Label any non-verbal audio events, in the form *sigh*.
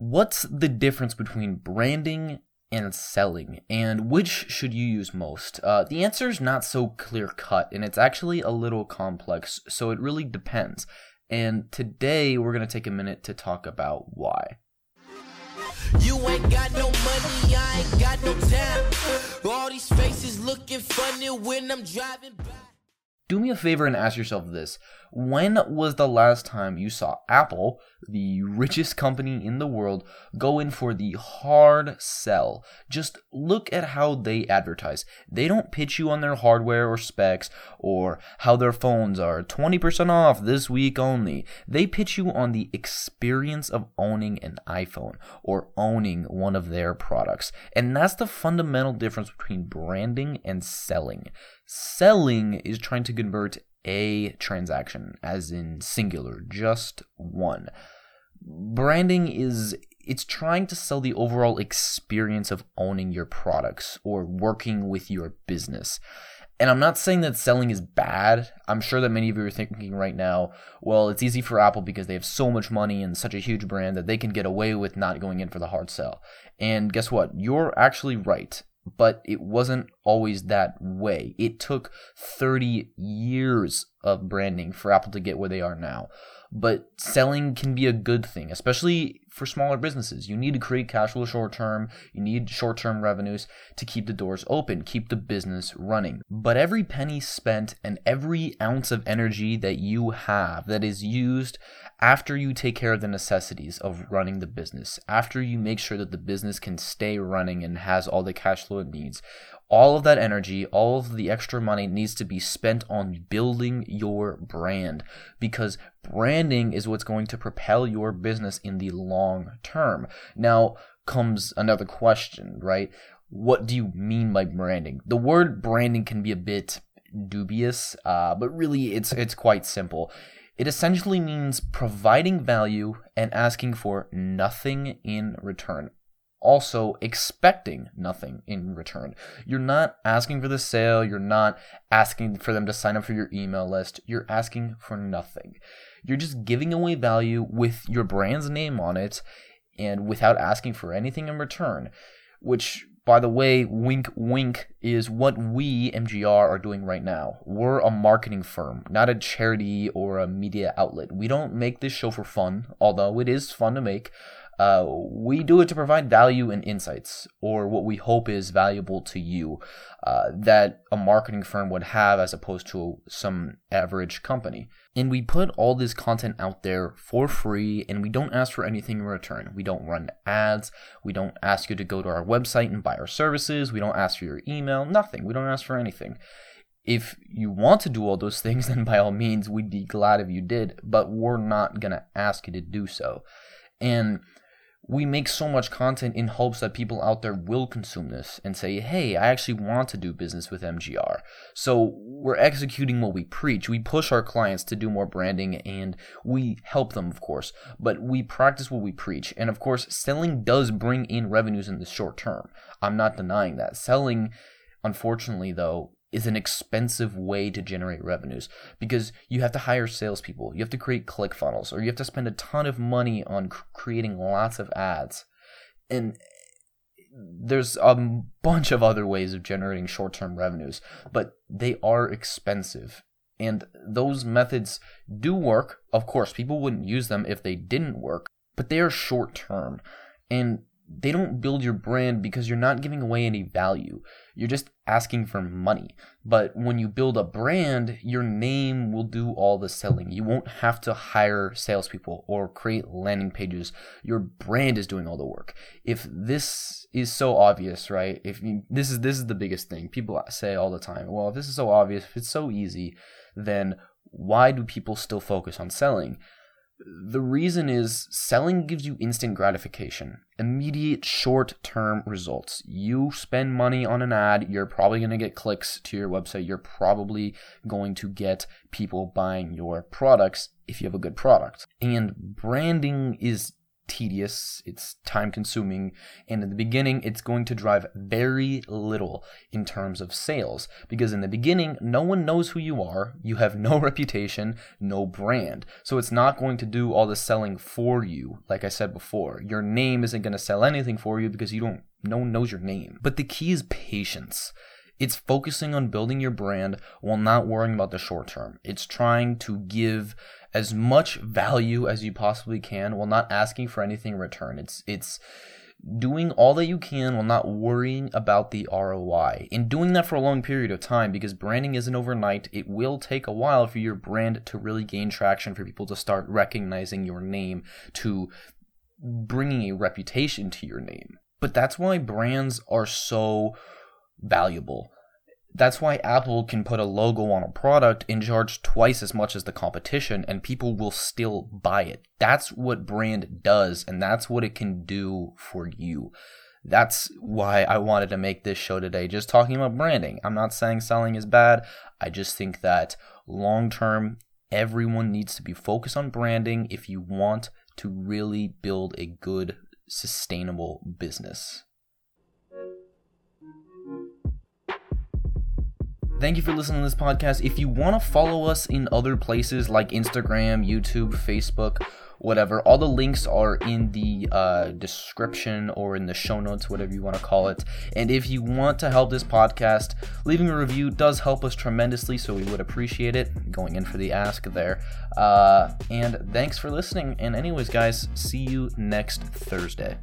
What's the difference between branding and selling, and which should you use most? Uh, the answer is not so clear cut, and it's actually a little complex, so it really depends. And today we're going to take a minute to talk about why. You ain't got no money, I ain't got no time. All these faces looking funny when I'm driving by. Do me a favor and ask yourself this. When was the last time you saw Apple, the richest company in the world, go in for the hard sell? Just look at how they advertise. They don't pitch you on their hardware or specs or how their phones are 20% off this week only. They pitch you on the experience of owning an iPhone or owning one of their products. And that's the fundamental difference between branding and selling. Selling is trying to convert a transaction, as in singular, just one. Branding is it's trying to sell the overall experience of owning your products or working with your business. And I'm not saying that selling is bad. I'm sure that many of you are thinking right now, well, it's easy for Apple because they have so much money and such a huge brand that they can get away with not going in for the hard sell. And guess what? You're actually right but it wasn't always that way. It took 30 years of branding for Apple to get where they are now. But selling can be a good thing, especially for smaller businesses. You need to create cash flow short term, you need short term revenues to keep the doors open, keep the business running. But every penny spent and every ounce of energy that you have that is used after you take care of the necessities of running the business, after you make sure that the business can stay running and has all the cash flow it needs, all of that energy, all of the extra money needs to be spent on building your brand because branding is what's going to propel your business in the long term. Now comes another question, right? What do you mean by branding? The word branding can be a bit dubious, uh, but really it's it's quite simple. It essentially means providing value and asking for nothing in return. Also, expecting nothing in return. You're not asking for the sale, you're not asking for them to sign up for your email list, you're asking for nothing. You're just giving away value with your brand's name on it and without asking for anything in return, which by the way, wink wink is what we, MGR, are doing right now. We're a marketing firm, not a charity or a media outlet. We don't make this show for fun, although it is fun to make. Uh, we do it to provide value and insights, or what we hope is valuable to you, uh, that a marketing firm would have as opposed to some average company. And we put all this content out there for free, and we don't ask for anything in return. We don't run ads. We don't ask you to go to our website and buy our services. We don't ask for your email. Nothing. We don't ask for anything. If you want to do all those *laughs* things, then by all means, we'd be glad if you did, but we're not going to ask you to do so. And we make so much content in hopes that people out there will consume this and say, hey, I actually want to do business with MGR. So we're executing what we preach. We push our clients to do more branding and we help them, of course, but we practice what we preach. And of course, selling does bring in revenues in the short term. I'm not denying that. Selling, unfortunately, though, is an expensive way to generate revenues because you have to hire salespeople, you have to create click funnels, or you have to spend a ton of money on creating lots of ads. And there's a bunch of other ways of generating short term revenues, but they are expensive. And those methods do work. Of course, people wouldn't use them if they didn't work, but they are short term. And they don't build your brand because you're not giving away any value. You're just asking for money. But when you build a brand, your name will do all the selling. You won't have to hire salespeople or create landing pages. Your brand is doing all the work. If this is so obvious, right? If you, this is this is the biggest thing people say all the time. Well, if this is so obvious, if it's so easy, then why do people still focus on selling? The reason is selling gives you instant gratification, immediate short term results. You spend money on an ad, you're probably going to get clicks to your website, you're probably going to get people buying your products if you have a good product. And branding is tedious, it's time consuming, and in the beginning, it's going to drive very little in terms of sales. Because in the beginning, no one knows who you are, you have no *laughs* reputation, no brand. So it's not going to do all the selling for you, like I said before. Your name isn't going to sell anything for you because you don't, no one knows your name. But the key is patience. It's focusing on building your brand while not worrying about the short term. It's trying to give as much value as you possibly can while not asking for anything in return. It's it's doing all that you can while not worrying about the ROI. In doing that for a long period of time, because branding isn't overnight, it will take a while for your brand to really gain traction, for people to start recognizing your name, to bringing a reputation to your name. But that's why brands are so valuable. That's why Apple can put a logo on a product and charge twice as much as the competition, and people will still buy it. That's what brand does, and that's what it can do for you. That's why I wanted to make this show today, just talking about branding. I'm not saying selling is bad. I just think that long term, everyone needs to be focused on branding if you want to really build a good, sustainable business. Thank you for listening to this podcast. If you want to follow us in other places like Instagram, YouTube, Facebook, whatever, all the links are in the uh, description or in the show notes, whatever you want to call it. And if you want to help this podcast, leaving a review does help us tremendously, so we would appreciate it. Going in for the ask there. Uh, and thanks for listening. And, anyways, guys, see you next Thursday.